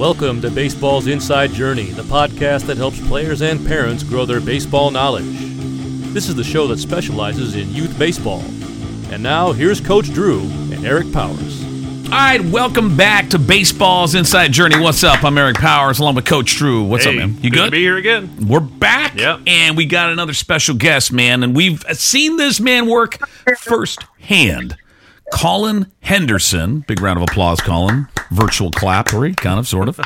Welcome to Baseball's Inside Journey, the podcast that helps players and parents grow their baseball knowledge. This is the show that specializes in youth baseball. And now, here's Coach Drew and Eric Powers. All right, welcome back to Baseball's Inside Journey. What's up? I'm Eric Powers along with Coach Drew. What's Hey, up, man? You good good? to be here again. We're back, Yep. and we got another special guest, man, and we've seen this man work firsthand. Collin Henderson, big round of applause, Collin. Virtual clap, or kind of, sort of.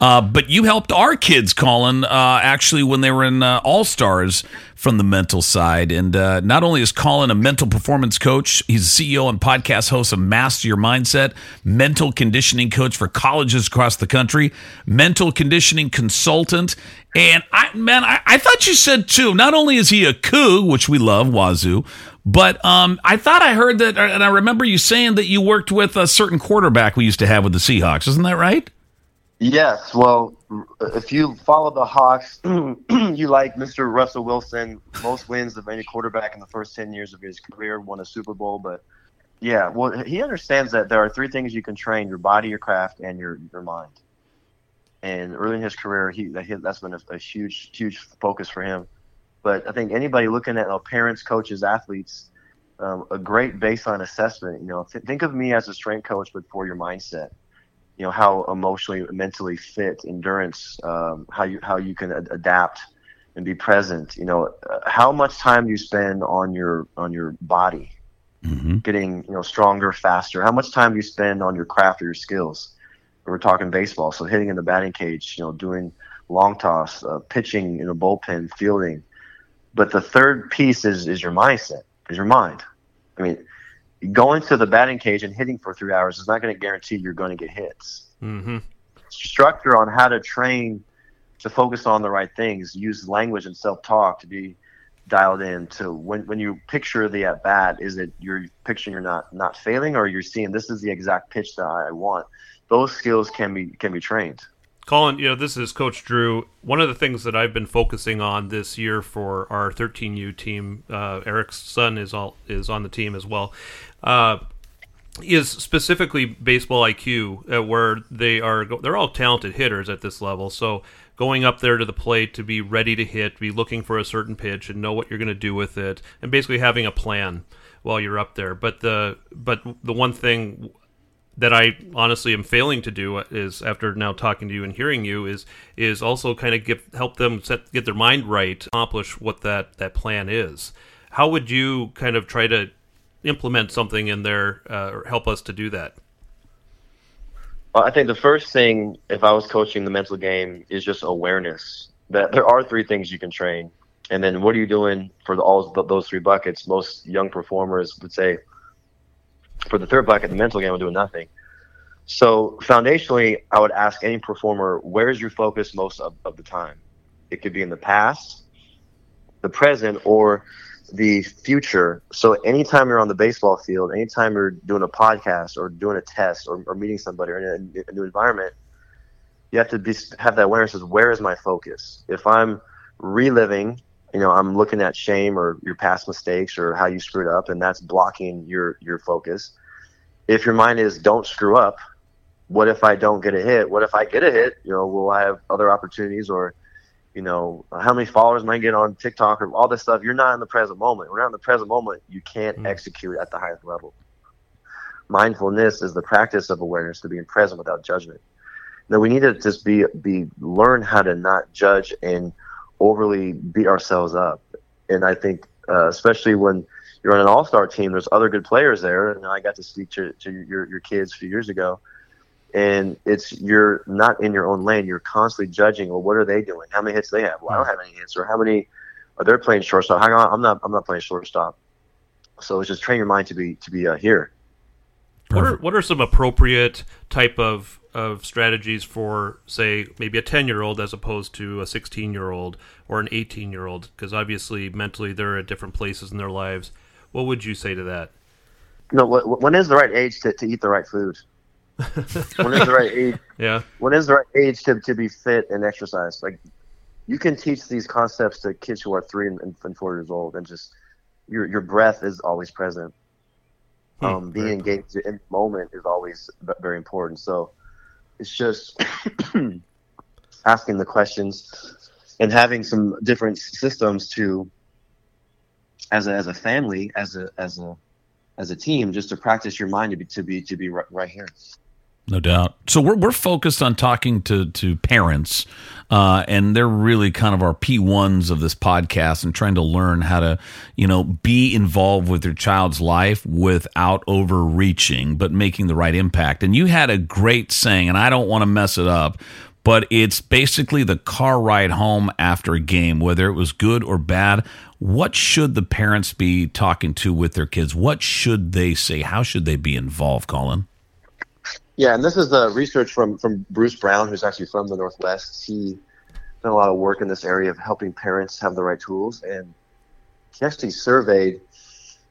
Uh, but you helped our kids, Collin, uh, actually when they were in uh, All Stars from the mental side. And uh, not only is Collin a mental performance coach, he's CEO and podcast host of Master Your Mindset, mental conditioning coach for colleges across the country, mental conditioning consultant. And I, man, I, I thought you said too. Not only is he a coup, which we love, Wazzu, but um, I thought I heard that, and I remember you saying that you worked with a certain quarterback we used to have with the Seahawks. Isn't that right? Yes, well, if you follow the Hawks, you like Mr. Russell Wilson, most wins of any quarterback in the first 10 years of his career, won a Super Bowl. But yeah, well, he understands that there are three things you can train your body, your craft, and your, your mind. And early in his career, he that's been a, a huge, huge focus for him. But I think anybody looking at you know, parents, coaches, athletes, um, a great baseline assessment, you know, th- think of me as a strength coach, but for your mindset. You know how emotionally mentally fit endurance um, how you how you can ad- adapt and be present. You know uh, how much time you spend on your on your body? Mm-hmm. getting you know stronger faster. How much time do you spend on your craft or your skills? We're talking baseball so hitting in the batting cage you know doing long toss uh, pitching in a bullpen fielding but the third piece is is your mindset is your mind i mean going to the batting cage and hitting for three hours is not going to guarantee you're going to get hits. Mm-hmm. Structure on how to train to focus on the right things, use language and self talk to be dialed in to when, when you picture the at bat, is it you're picturing you're not not failing or you're seeing this is the exact pitch that I want. Those skills can be can be trained. Collin, you know, this is Coach Drew. One of the things that I've been focusing on this year for our 13U team, uh, Eric's son is all is on the team as well, uh, is specifically baseball IQ, uh, where they are they're all talented hitters at this level. So going up there to the plate to be ready to hit, be looking for a certain pitch, and know what you're going to do with it, and basically having a plan while you're up there. But the but the one thing that I honestly am failing to do is after now talking to you and hearing you is is also kind of get help them set get their mind right, accomplish what that that plan is. How would you kind of try to implement something in there uh, or help us to do that? Well, I think the first thing, if I was coaching the mental game, is just awareness that there are three things you can train. And then what are you doing for the, all th- those three buckets? Most young performers would say, for the third bucket, the mental game, I'm doing nothing. So foundationally, I would ask any performer, where is your focus most of, of the time? It could be in the past, the present, or the future. So anytime you're on the baseball field, anytime you're doing a podcast or doing a test or, or meeting somebody or in a, a new environment, you have to be, have that awareness of where is my focus. If I'm reliving, you know, I'm looking at shame or your past mistakes or how you screwed up, and that's blocking your your focus. If your mind is don't screw up, what if I don't get a hit? What if I get a hit? You know, will I have other opportunities or you know, how many followers might I get on TikTok or all this stuff. You're not in the present moment. We're not in the present moment. You can't Mm. execute at the highest level. Mindfulness is the practice of awareness to being present without judgment. Now we need to just be be learn how to not judge and overly beat ourselves up. And I think, uh, especially when you're on an all-star team, there's other good players there. And I got to speak to, to your your kids a few years ago and it's you're not in your own lane. You're constantly judging. Well, what are they doing? How many hits do they have? Well, I don't have any hits. Or how many are they playing shortstop? Hang on, I'm not. I'm not playing shortstop. So it's just train your mind to be to be uh, here. What are what are some appropriate type of of strategies for say maybe a 10 year old as opposed to a 16 year old or an 18 year old because obviously mentally they're at different places in their lives what would you say to that No, wh- when is the right age to, to eat the right food? when is the right age? yeah When is the right age to, to be fit and exercise? Like you can teach these concepts to kids who are three and, and four years old, and just your your breath is always present. Hmm, Um, being engaged in the moment is always very important. So, It's just asking the questions and having some different systems to, as a, as a family, as a as a as a team, just to practice your mind to be to be to be right, right here. No doubt. So we're we're focused on talking to to parents, uh, and they're really kind of our P ones of this podcast, and trying to learn how to, you know, be involved with their child's life without overreaching, but making the right impact. And you had a great saying, and I don't want to mess it up, but it's basically the car ride home after a game, whether it was good or bad. What should the parents be talking to with their kids? What should they say? How should they be involved, Collin? Yeah, and this is the research from from Bruce Brown, who's actually from the Northwest. He done a lot of work in this area of helping parents have the right tools, and he actually surveyed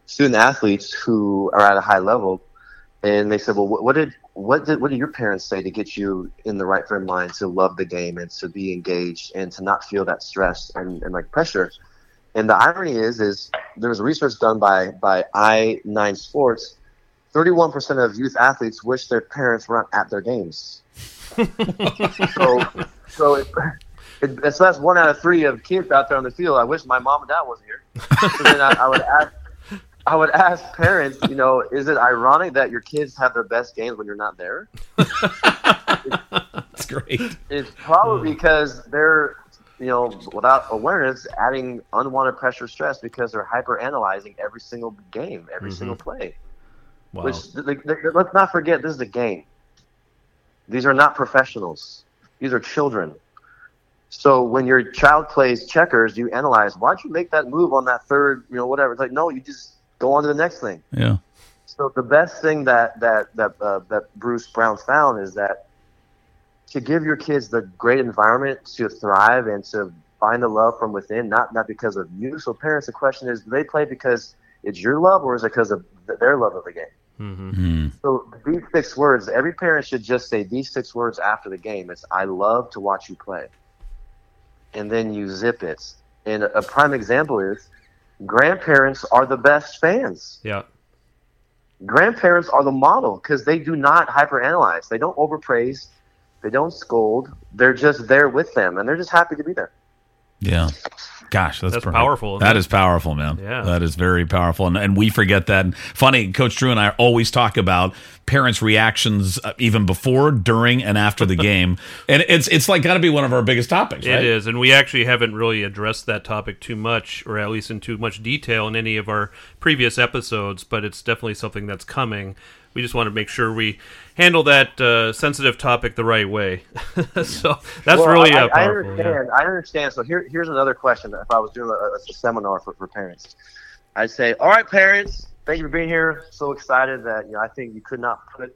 student athletes who are at a high level, and they said, "Well, what, what did what did what did your parents say to get you in the right frame of mind to love the game and to be engaged and to not feel that stress and, and like pressure?" And the irony is, is there was research done by by i9 Sports 31% of youth athletes wish their parents weren't at their games. so, so it, it, it's that's one out of three of kids out there on the field. I wish my mom and dad was here. So then I, I would ask, I would ask parents, you know, is it ironic that your kids have their best games when you're not there? That's great. It's probably because they're, you know, without awareness, adding unwanted pressure, stress because they're hyper analyzing every single game, every Mhm. single play. Wow. Which th- th- th- let's not forget, this is a game. These are not professionals. These are children. So when your child plays checkers, you analyze why'd you make that move on that third, you know, whatever. It's like no, you just go on to the next thing. Yeah. So the best thing that that that uh, that Bruce Brown found is that to give your kids the great environment to thrive and to find the love from within, not not because of you. So parents, the question is, do they play because it's your love or is it because of their love of the game? Hmm Mm. So these six words, every parent should just say these six words after the game. It's I love to watch you play. And then you zip it. And a prime example is grandparents are the best fans. Yeah. Grandparents are the model because they do not hyperanalyze. They don't overpraise. They don't scold. They're just there with them and they're just happy to be there. Yeah. Gosh, that's, That's powerful, That it? is powerful, man. Yeah. That is very powerful. And, and we forget that. Funny, Coach Drew and I always talk about parents' reactions uh, even before, during, and after the game. And it's it's like got to be one of our biggest topics, right? It is, and we actually haven't really addressed that topic too much, or at least in too much detail in any of our previous episodes. But it's definitely something that's coming. We just want to make sure we handle that uh, sensitive topic the right way. so that's Well, really I, uh, I powerful. understand. I understand. So here, here's another question. If I was doing a, a seminar for, for parents, I'd say, "All right, parents, thank you for being here. So excited that you know I think you could not put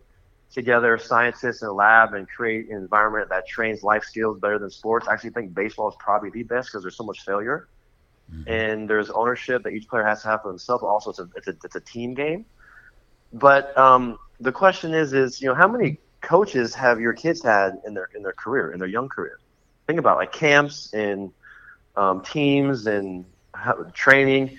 together scientists in a lab and create an environment that trains life skills better than sports. I actually think baseball is probably the best because there's so much failure, and there's ownership that each player has to have for themselves. Also, it's a it's a, it's a team game. But um, the question is, is you know, how many coaches have your kids had in their in their career, in their young career? Think about like camps and um, teams and how, training.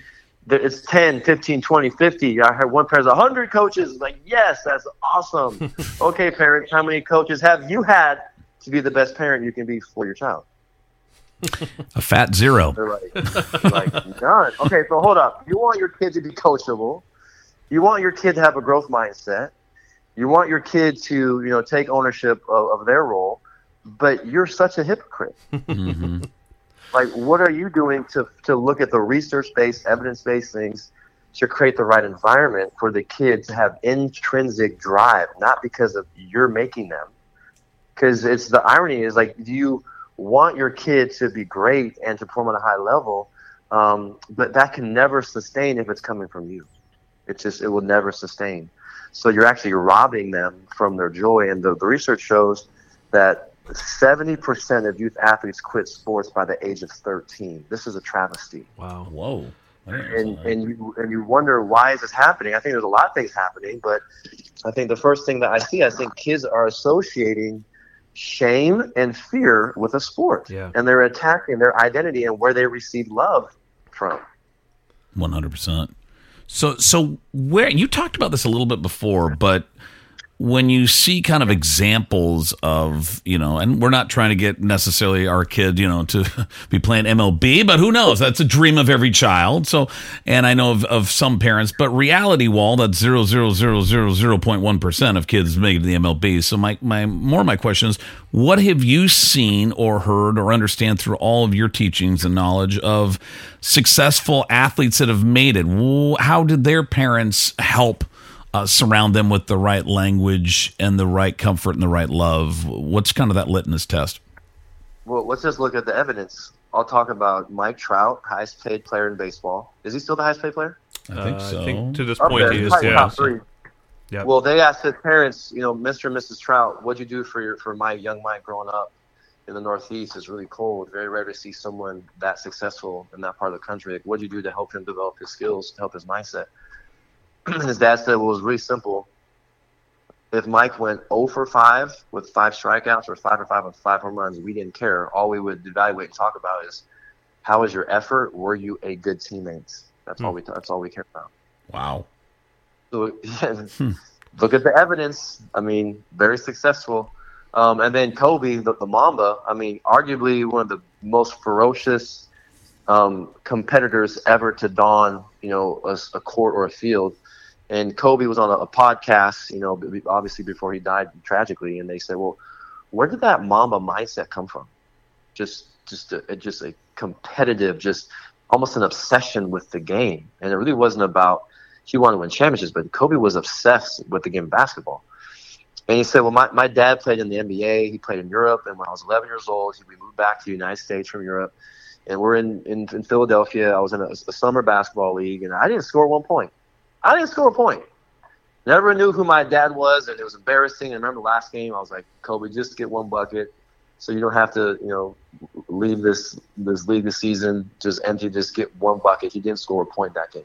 It's 10, 15, 20, 50. I heard one parent's 100 coaches. Like, yes, that's awesome. okay, parents, how many coaches have you had to be the best parent you can be for your child? A fat zero. They're like, like none. Okay, so hold up. You want your kid to be coachable. You want your kid to have a growth mindset. You want your kid to, you know, take ownership of, of their role. But you're such a hypocrite. hmm Like, what are you doing to to look at the research-based, evidence-based things to create the right environment for the kid to have intrinsic drive, not because of you're making them. Because it's the irony is like, do you want your kid to be great and to perform at a high level? Um, but that can never sustain if it's coming from you. It just it will never sustain. So you're actually robbing them from their joy. And the, the research shows that 70% of youth athletes quit sports by the age of 13. This is a travesty. Wow. Whoa. I didn't know And and you and you wonder why is this happening? I think there's a lot of things happening, but I think the first thing that I see, I think kids are associating shame and fear with a sport. Yeah. And they're attacking their identity and where they receive love from. One hundred percent. So, so where you talked about this a little bit before, but when you see kind of examples of, you know, and we're not trying to get necessarily our kid, you know, to be playing MLB, but who knows? That's a dream of every child. So, and I know of, of some parents, but reality wall, that's zero zero zero zero zero point one percent of kids to the MLB. So my, my, more my question is, what have you seen or heard or understand through all of your teachings and knowledge of successful athletes that have made it? How did their parents help uh, surround them with the right language and the right comfort and the right love? What's kind of that litmus test? Well, let's just look at the evidence. I'll talk about Mike Trout, highest paid player in baseball. Is he still the highest paid player? I think so. Uh, I think to this point Okay, he is. Yeah. top three. Yep. Well, they asked his parents, you know, Mr. and Mrs. Trout, what'd you do for your for my young Mike growing up in the Northeast? It's really cold. Very rare to see someone that successful in that part of the country. Like, what'd you do to help him develop his skills, to help his mindset? his dad said well, it was really simple. If Mike went 0 for 5 with five strikeouts or 5 for 5 with five home runs, we didn't care. All we would evaluate and talk about is how was your effort? Were you a good teammate? That's all we that's all we care about. Wow. So look at the evidence. I mean, very successful. Um, and then Kobe, the, the Mamba. I mean, arguably one of the most ferocious um, competitors ever to don, you know, a, a court or a field. And Kobe was on a, a podcast, you know, obviously before he died tragically, and they said, "Well, where did that Mamba mindset come from? Just, just, a, just a competitive, just almost an obsession with the game, and it really wasn't about." he wanted to win championships, but Kobe was obsessed with the game of basketball. And he said, Well, my, my dad played in the NBA. He played in Europe. And when I was 11 years old, he, we moved back to the United States from Europe. And we're in, in, in Philadelphia. I was in a, a summer basketball league, and I didn't score one point. I didn't score a point. Never knew who my dad was, and it was embarrassing. I remember the last game, I was like, Kobe, just get one bucket so you don't have to, you know, leave this this league this season just empty. Just get one bucket. He didn't score a point that game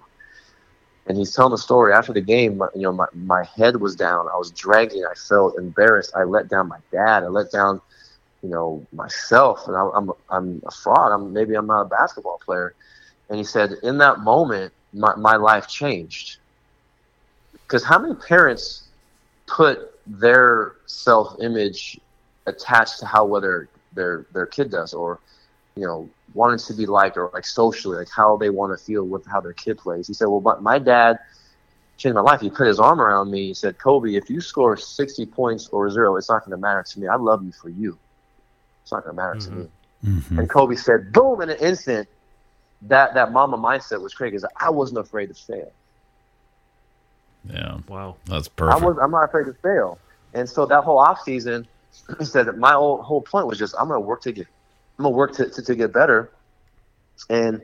and he's telling the story after the game. my- You know, my, my head was down. I was dragging. I felt embarrassed. I let down my dad. I let down, you know, myself. And I, I'm I'm a fraud. I'm maybe I'm not a basketball player. And he said, in that moment, my my life changed. Because how many parents put their self image attached to how whether their their kid does or you know, wanting to be liked or like socially, like how they want to feel with how their kid plays. He said, well, my, my dad changed my life. He put his arm around me. He said, Kobe, if you score 60 points or zero, it's not going to matter to me. I love you for you. It's not going to matter to me. Mhm. And Kobe said, boom, in an instant, that, that Mamba mindset was crazy. 'cause I wasn't afraid to fail. Yeah, Wow. that's I perfect. was, I'm not afraid to fail. And so that whole off season, he said that my whole, whole point was just I'm going to work to get, I'm going to work to, to, to get better. And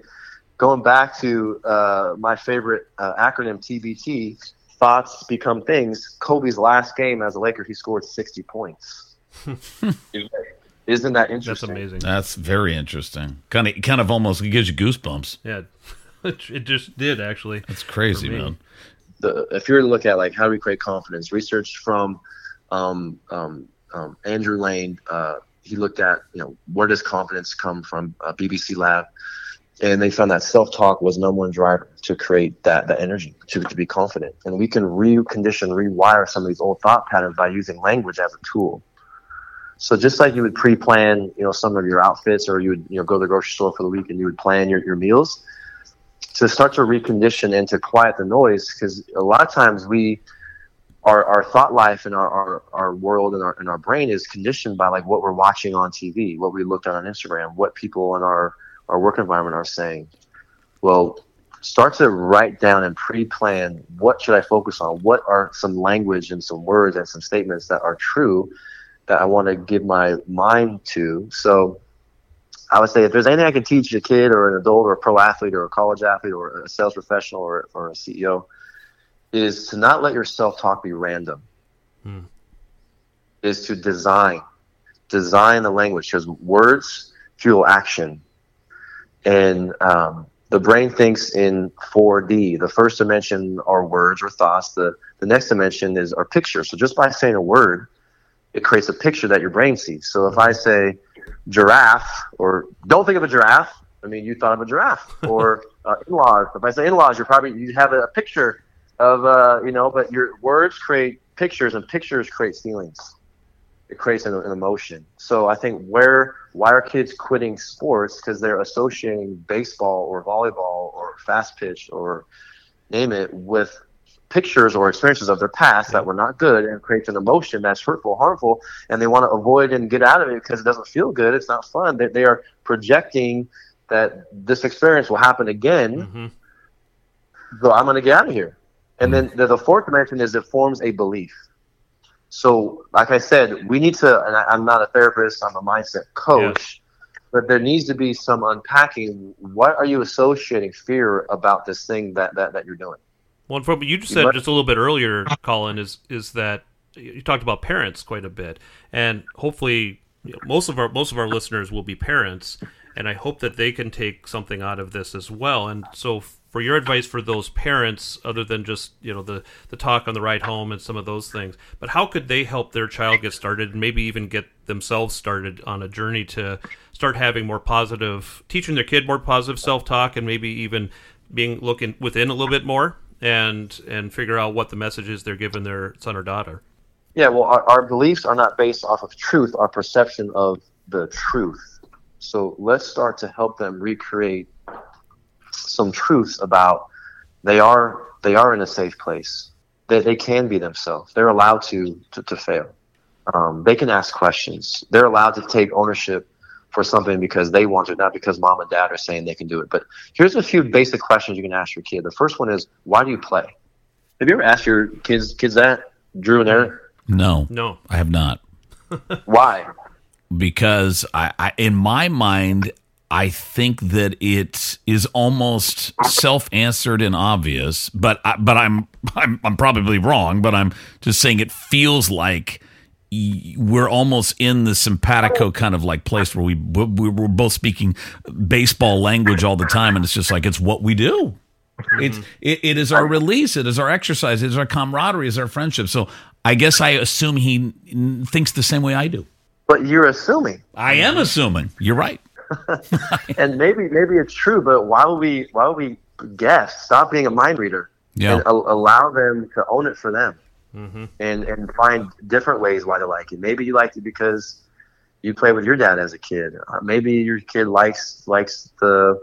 going back to uh, my favorite uh, acronym TBT, thoughts become things. Kobe's last game as a Laker, he scored 60 points. Isn't that interesting? That's amazing. That's very interesting. Kind of, kind of almost it gives you goosebumps. Yeah. it just did actually. That's crazy, man. The, if you were to look at like how do we create confidence, research from um, um, um, Andrew Lane, uh, he looked at you know where does confidence come from? Uh, BBC Lab, and they found that self-talk was number one driver to create that that energy to to be confident, and we can recondition, rewire some of these old thought patterns by using language as a tool. So just like you would pre-plan, you know, some of your outfits, or you would you know go to the grocery store for the week and you would plan your, your meals to start to recondition and to quiet the noise because a lot of times we our, our thought life and our, our, our world and our, and our brain is conditioned by like what we're watching on TV, what we looked at on Instagram, what people in our, our work environment are saying. Well, start to write down and pre-plan what should I focus on? What are some language and some words and some statements that are true that I want to give my mind to. So I would say if there's anything I can teach a kid or an adult or a pro athlete or a college athlete or a sales professional or, or a CEO is to not let your self talk be random. Hmm. Is to design, design the language because words fuel action, and um, the brain thinks in 4D. The first dimension are words or thoughts. The the next dimension is our picture. So just by saying a word, it creates a picture that your brain sees. So if I say giraffe or don't think of a giraffe, I mean you thought of a giraffe or uh, in-laws. If I say in-laws, you're probably you have a picture of uh, you know, but your words create pictures, and pictures create feelings. It creates an, an emotion. So I think where why are kids quitting sports because they're associating baseball or volleyball or fast pitch or name it with pictures or experiences of their past that were not good and creates an emotion that's hurtful, harmful, and they want to avoid and get out of it because it doesn't feel good. It's not fun. They, they are projecting that this experience will happen again. Mm-hmm. So I'm going to get out of here. And then the, the fourth dimension is it forms a belief. So, like I said, we need to, and I, I'm not a therapist, I'm a mindset coach, but there needs to be some unpacking. What are you associating fear about this thing that, that, that you're doing? Well, and from what you just said just a little bit earlier, Collin, is is that you talked about parents quite a bit, and hopefully you know, most of our most of our listeners will be parents, and I hope that they can take something out of this as well. And so, for your advice for those parents, other than just you know the the talk on the ride home and some of those things, but how could they help their child get started, and maybe even get themselves started on a journey to start having more positive, teaching their kid more positive self talk, and maybe even being looking within a little bit more and and figure out what the message is they're giving their son or daughter. Yeah, well, our, our beliefs are not based off of truth, our perception of the truth. So let's start to help them recreate some truths about they are they are in a safe place. They, they can be themselves. They're allowed to to, to fail. Um, they can ask questions. They're allowed to take ownership for something because they want it, not because mom and dad are saying they can do it. But here's a few basic questions you can ask your kid. The first one is, why do you play? Have you ever asked your kids kids that, Drew and Eric? No, No, I have not. Why? because I, I in my mind I think that it is almost self-answered and obvious, but I, but I'm, I'm I'm probably wrong, but I'm just saying it feels like y- we're almost in the simpatico kind of like place where we we- we're both speaking baseball language all the time, and it's just like it's what we do. It's mm-hmm. it, it is our release, it is our exercise, it is our camaraderie, it is our friendship. So I guess I assume he n- thinks the same way I do. But you're assuming, I am assuming. You're right. and maybe maybe it's true. But why would we why would we guess? Stop being a mind reader Yeah. and a- allow them to own it for them, Mm-hmm. and and find different ways why they like it. Maybe you liked it because you played with your dad as a kid. Uh, maybe your kid likes likes the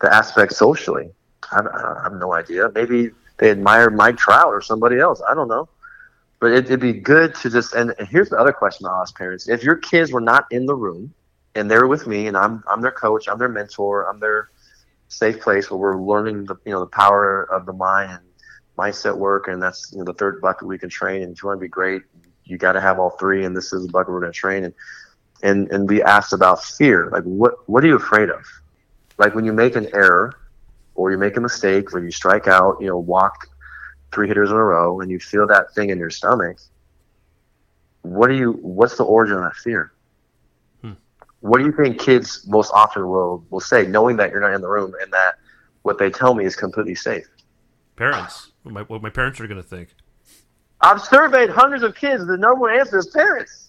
the aspect socially. I, I have no idea. Maybe they admire Mike Trout or somebody else. I don't know. But it, it'd be good to just. And here's the other question I'll ask parents: If your kids were not in the room and they're with me, and I'm I'm their coach, I'm their mentor, I'm their safe place where we're learning the you know the power of the mind and mindset work, and that's you know the third bucket we can train. And if you want to be great, you got to have all three, and this is the bucket we're going to train. And and and be asked about fear, like what what are you afraid of? Like when you make an error, or you make a mistake, or you strike out, you know, walk three hitters in a row, and you feel that thing in your stomach. What do you? What's the origin of that fear? Hmm. What do you think kids most often will will say, knowing that you're not in the room and that what they tell me is completely safe? Parents, my, what my parents are going to think. I've surveyed hundreds of kids. The number one answer is parents.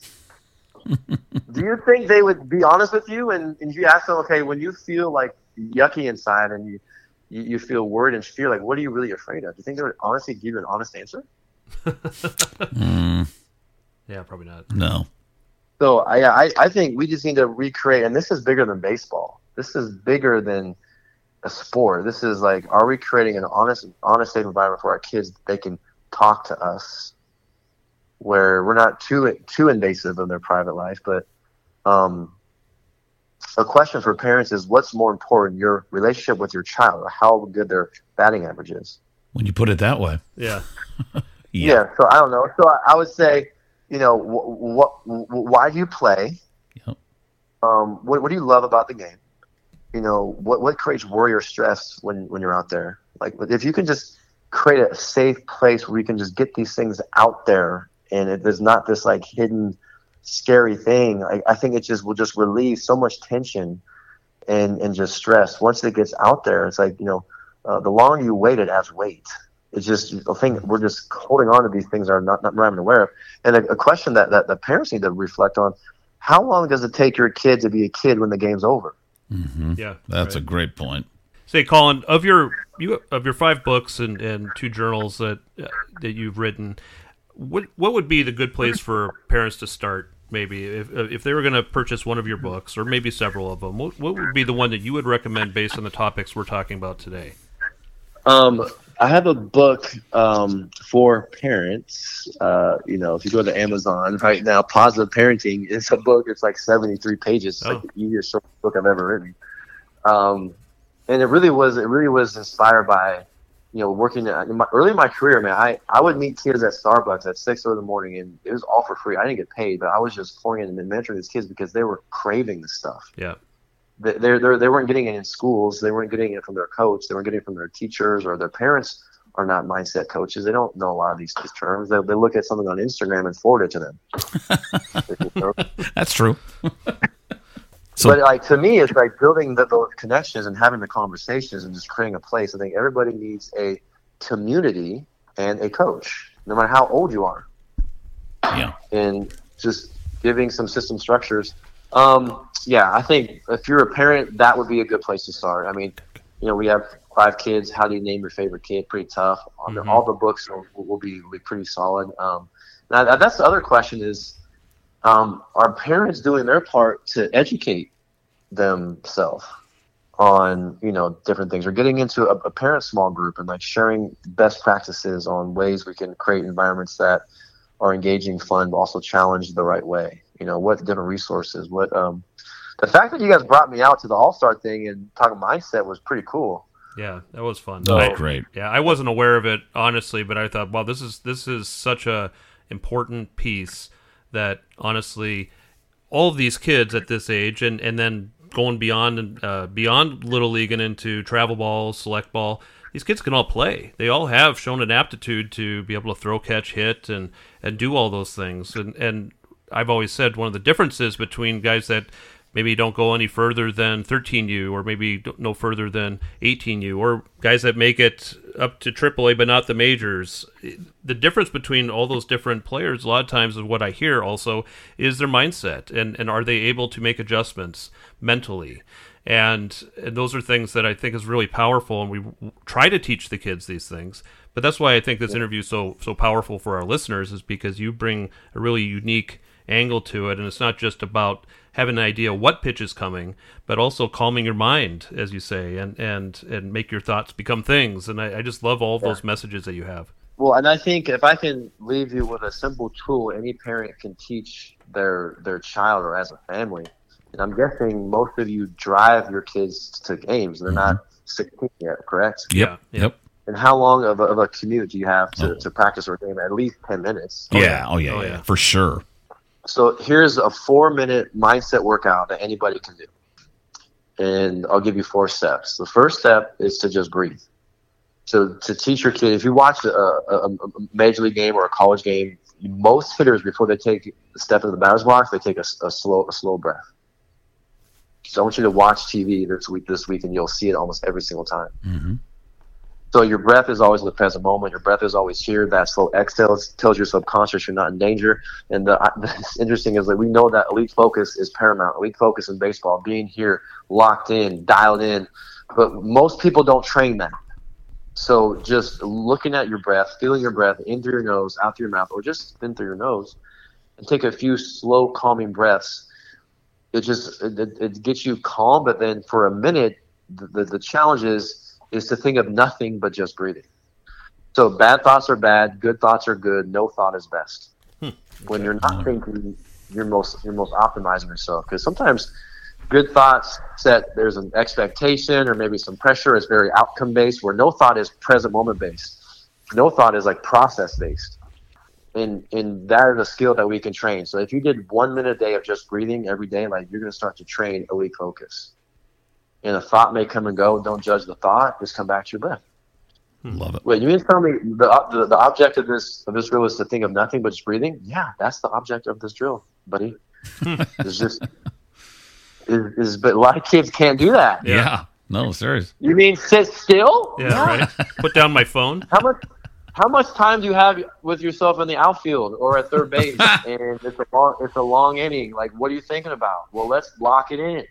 Do you think they would be honest with you? And, and you ask them, okay, when you feel like yucky inside and you, you, you feel worried and fear, like, what are you really afraid of? Do you think they would honestly give you an honest answer? Mm, Yeah, probably not. no. So I, I, I think we just need to recreate, and this is bigger than baseball. This is bigger than a sport. This is like, are we creating an honest, honest, safe environment for our kids? that They can talk to us, where we're not too too invasive in their private life. But um, a question for parents is, what's more important, your relationship with your child, or how good their batting average is? When you put it that way. Yeah, Yeah. so I don't know. So I, I would say, you know, wh- what, wh- why do you play? Yep. Um, what, what do you love about the game? You know, what what creates worry or stress when when you're out there? Like, if you can just create a safe place where you can just get these things out there, and it, there's not this like hidden, scary thing. I, I think it just will just relieve so much tension and and just stress. Once it gets out there, it's like you know, uh, the longer you wait, it adds weight it's just a thing we're just holding on to these things are not, not, not even aware of. And a, a question that, that the parents need to reflect on: How long does it take your kid to be a kid when the game's over? Hmm yeah. That's right. a great point. Say, Collin, of your you of your five books and, and two journals that uh, that you've written, what what would be the good place for parents to start? Maybe if if they were going to purchase one of your books, or maybe several of them, what, what would be the one that you would recommend based on the topics we're talking about today? Um, I have a book um, for parents. Uh, you know, if you go to Amazon right now, Positive Parenting is a book. It's like 73 pages. It's Oh. like the easiest short book I've ever written. Um, and it really was. It really was inspired by, you know, working at, in my, early in my career. Man, I I would meet kids at Starbucks at six in the morning, and it was all for free. I didn't get paid, but I was just pouring in and mentoring these kids because they were craving the stuff Yeah, they they they weren't getting it in schools. They weren't getting it from their coach. They weren't getting it from their teachers or their parents are not mindset coaches. They don't know a lot of these, these terms. They, they look at something on Instagram and forward it to them. That's true. So- but like to me, it's like building the, those connections and having the conversations and just creating a place. I think everybody needs a community and a coach, no matter how old you are. Yeah. and just giving some system structures. Um, yeah, I think if you're a parent, that would be a good place to start. I mean, you know, we have five kids. How do you name your favorite kid? Pretty tough. All the- Mhm. All the books will, will be will be pretty solid. Um, now, that's the other question: is um, are parents doing their part to educate themselves on you know different things, or getting into a, a parent small group and like sharing best practices on ways we can create environments that are engaging, fun, but also challenge the right way. You know, what different resources, what um, the fact that you guys brought me out to the All Star thing and talking mindset was pretty cool. yeah, that was fun. No. I- great. Yeah, I wasn't aware of it honestly, but I thought, wow, this is this is such a important piece that honestly, all of these kids at this age, and and then going beyond uh, beyond little league and into travel ball, select ball, these kids can all play. They all have shown an aptitude to be able to throw, catch, hit, and and do all those things. And and I've always said one of the differences between guys that maybe don't go any further than 13U or maybe no further than 18U or guys that make it up to AAA but not the majors. The difference between all those different players a lot of times is what I hear also is their mindset and, and are they able to make adjustments mentally. And, and those are things that I think is really powerful and we try to teach the kids these things. But that's why I think this interview is so so powerful for our listeners is because you bring a really unique angle to it and it's not just about having an idea what pitch is coming but also calming your mind as you say and and and make your thoughts become things and i, I just love all of those messages that you have Well, and I think if I can leave you with a simple tool any parent can teach their their child or as a family, and I'm guessing most of you drive your kids to games. They're not mm-hmm. 16 yet, correct? Yep. Yeah, yeah. Yep. And how long of a, of a commute do you have to, Oh. to practice or game? At least 10 minutes. yeah. Oh yeah. Oh, yeah. yeah. For sure. So here's a four minute mindset workout that anybody can do. And I'll give you four steps. The first step is to just breathe. So to teach your kid, if you watch a, a, a major league game or a college game, most hitters before they take a step into the batter's box, they take a, a slow a slow breath. So I want you to watch TV this week this week, and you'll see it almost every single time. hmm So your breath is always in the present moment. Your breath is always here. That slow exhale tells your subconscious you're not in danger. And the, it's interesting is that we know that elite focus is paramount. Elite focus in baseball, being here, locked in, dialed in. But most people don't train that. So just looking at your breath, feeling your breath in through your nose, out through your mouth, or just in through your nose, and take a few slow, calming breaths. It just it, it gets you calm. But then for a minute, the, the, the challenge is is to think of nothing but just breathing. So bad thoughts are bad, good thoughts are good, no thought is best. Hmm. When you're not thinking, you're most you're most optimizing yourself because sometimes good thoughts set there's an expectation or maybe some pressure is very outcome based where no thought is present moment based. No thought is like process based. And and that is a skill that we can train. So if you did one minute a day of just breathing every day, like you're gonna start to train elite focus. And a thought may come and go. Don't judge the thought. Just come back to your breath. Hmm. Love it. Wait, you mean to tell me the, uh, the the object of this of this drill is to think of nothing but just breathing? Yeah, that's the object of this drill, buddy. it's just is, is but a lot of kids can't do that. Yeah. No, serious. You mean sit still? yeah right put down my phone How much how much time do you have with yourself in the outfield or at third base? and it's a long it's a long inning. Like, what are you thinking about? Well, let's lock it in.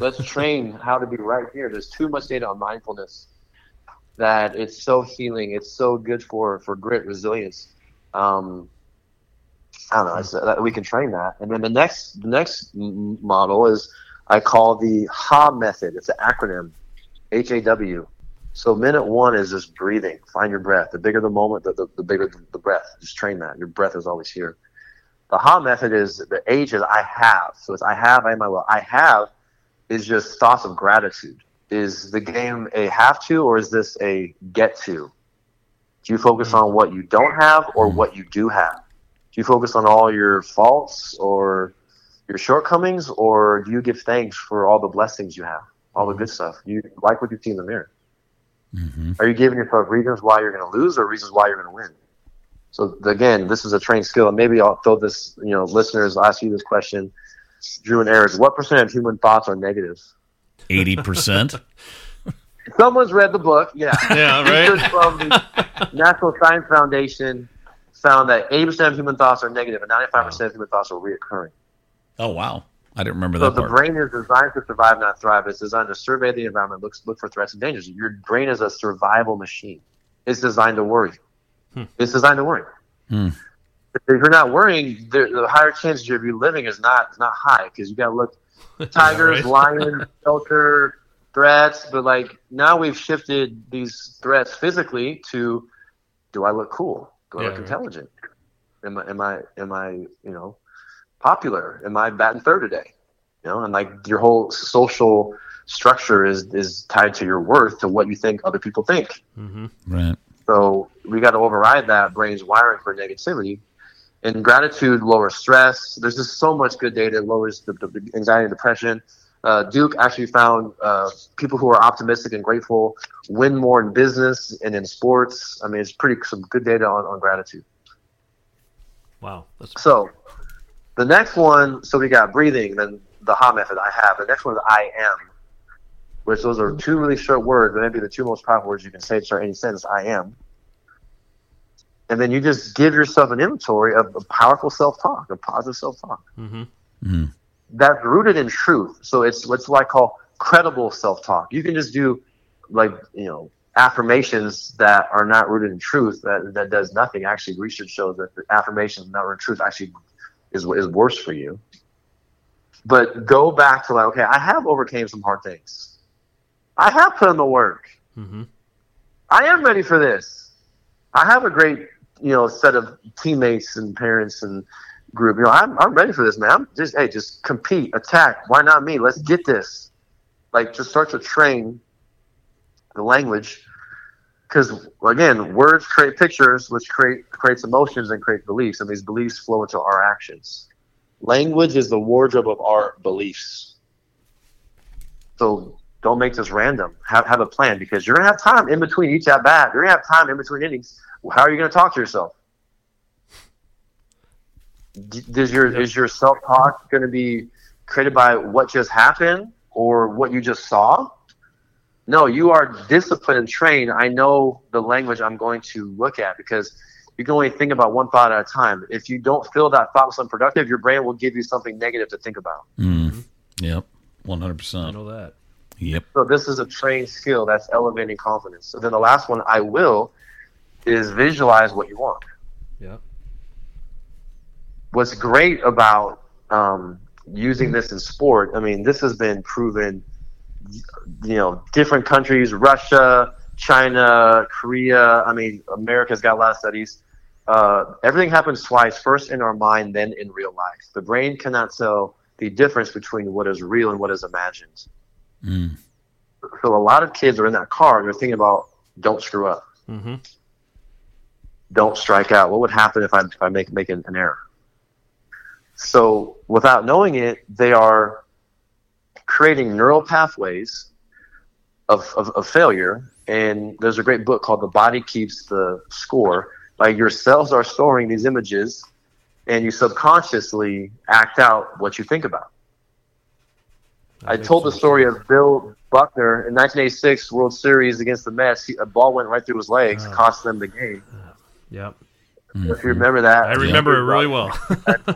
Let's train how to be right here. There's too much data on mindfulness that it's so healing. It's so good for for grit, resilience. Um, I don't know. Uh, we can train that, and then the next the next model is I call the HA method. It's an acronym, H A W. So minute one is just breathing. Find your breath. The bigger the moment, the, the, the bigger the, the breath. Just train that. Your breath is always here. The HA method is the H is I have. So it's I have, I am, I will. I have is just thoughts of gratitude. Is the game a have to or is this a get to? Do you focus on what you don't have or mm-hmm. what you do have? Do you focus on all your faults or your shortcomings or do you give thanks for all the blessings you have, all the good stuff? You like what you see in the mirror. Mm-hmm. Are you giving yourself reasons why you're going to lose or reasons why you're going to win? So again, this is a trained skill, and maybe I'll throw this. You know, listeners, I'll ask you this question, Drew and Eric: What percent of human thoughts are negative? Eighty percent. Someone's read the book. Yeah, Yeah, right? From the National Science Foundation found that 80% of human thoughts are negative, and 95% of human thoughts are reoccurring. Oh wow, I didn't remember So that the part. brain is designed to survive, not thrive. It's designed to survey the environment, look, look for threats and dangers. Your brain is a survival machine. It's designed to worry. It's designed to worry. Hmm. If you're not worrying, the, the higher chances of you living is not is not high because you got to look tigers, lions, shelter, threats. But like now we've shifted these threats physically to: Do I look cool? Do I Yeah, look right. intelligent? Am I am I am I you know popular? Am I batting third today? You know, and like your whole social structure is is tied to your worth, to what you think other people think. Mm-hmm. Right. So we got to override that brain's wiring for negativity. And gratitude lowers stress. There's just so much good data. It lowers the, the anxiety and depression. Uh, Duke actually found uh, people who are optimistic and grateful win more in business and in sports. I mean, it's pretty some good data on, on gratitude. Wow. That's So the next one, so we got breathing, then the Ha method I have. The next one is I am, which those are two really short words, but maybe the two most powerful words you can say to start any sentence. I am. And then you just give yourself an inventory of, of powerful self-talk, of positive self-talk. mm-hmm. That's rooted in truth. So it's what's what I call credible self-talk. You can just do like you know affirmations that are not rooted in truth. That that does nothing. Actually, research shows that the affirmations not rooted in truth actually is is worse for you. But go back to like, okay, I have overcame some hard things. I have put in the work. Mm-hmm. I am ready for this. I have a great, you know, set of teammates and parents and group. You know, I'm, I'm ready for this, man. I'm just, hey, just compete, attack. Why not me? Let's get this. Like, just start to train the language. Because again, words create pictures, which create creates emotions and create beliefs, and these beliefs flow into our actions. Language is the wardrobe of our beliefs. So don't make this random. Have have a plan because you're gonna have time in between each at bat. You're gonna have time in between innings. How are you gonna talk to yourself? D- Does your is your self talk gonna be created by what just happened or what you just saw? No, you are disciplined and trained. I know the language I'm going to look at because you can only think about one thought at a time. If you don't feel that thought was unproductive, your brain will give you something negative to think about. Mm-hmm. Yep. one hundred percent. I percent. know that. Yep. So this is a trained skill that's elevating confidence. So then the last one, I will, is visualize what you want. Yeah. What's great about um, using this in sport, I mean, this has been proven, you know, different countries, Russia, China, Korea, I mean, America's got a lot of studies. Uh, everything happens twice, first in our mind, then in real life. The brain cannot tell the difference between what is real and what is imagined. Mm. So a lot of kids are in that car and they're thinking about don't screw up, Mm-hmm. don't strike out. What would happen if I if I make make an, an error? So without knowing it, they are creating neural pathways of, of, of failure. And there's a great book called The Body Keeps the Score. Like your cells are storing these images, and you subconsciously act out what you think about. I told the story of Bill Buckner in 1986 World Series against the Mets. He, a ball went right through his legs, Oh. cost them the game. Yep. If you mm-hmm. remember that, I remember it really well.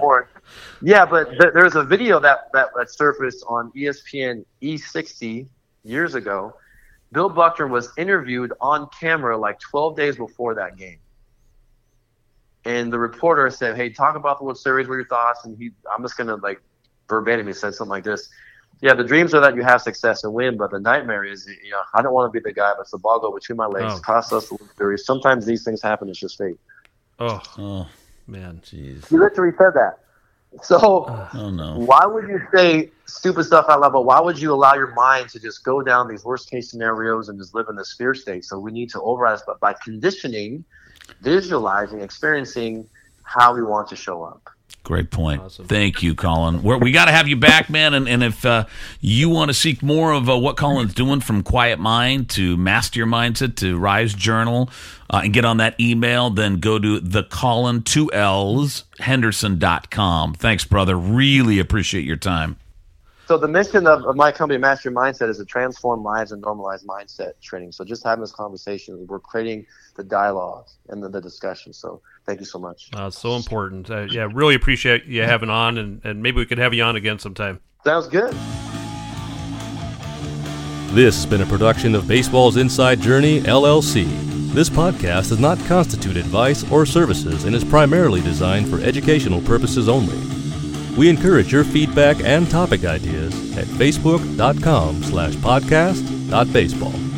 well. yeah, but th- there's a video that, that that surfaced on E ESPN E60 years ago. Bill Buckner was interviewed on camera like 12 days before that game. and the reporter said, "Hey, talk about the World Series. What are your thoughts?" And he, I'm just gonna like verbatim, he said something like this. Yeah, the dreams are that you have success and win, but the nightmare is, you know, I don't want to be the guy that's the ball go between my legs, Oh. cost us the World Series. Sometimes these things happen. It's just fate. Oh Oh, man, jeez. He literally said that. So Oh no. why would you say stupid stuff out loud? But why would you allow your mind to just go down these worst case scenarios and just live in this fear state? So we need to override this, but by conditioning, visualizing, experiencing how we want to show up. Great point. Awesome. Thank you, Collin. We're, we got to have you back, man. And, and if uh, you want to seek more of uh, what Collin's doing from Quiet Mind to Master Your Mindset to Rise Journal uh, and get on that email, then go to the Collin, two L's, Henderson.com. Thanks, brother. Really appreciate your time. So the mission of, of my company, Master Your Mindset, is to transform lives and normalize mindset training. So just having this conversation, we're creating the dialogue and the, the discussion. So thank you so much. uh, so important. Uh, yeah, really appreciate you having on, and, and maybe we could have you on again sometime. Sounds good. This has been a production of Baseball's Inside Journey, LLC. This podcast does not constitute advice or services and is primarily designed for educational purposes only. We encourage your feedback and topic ideas at facebook.com slash podcast.baseball.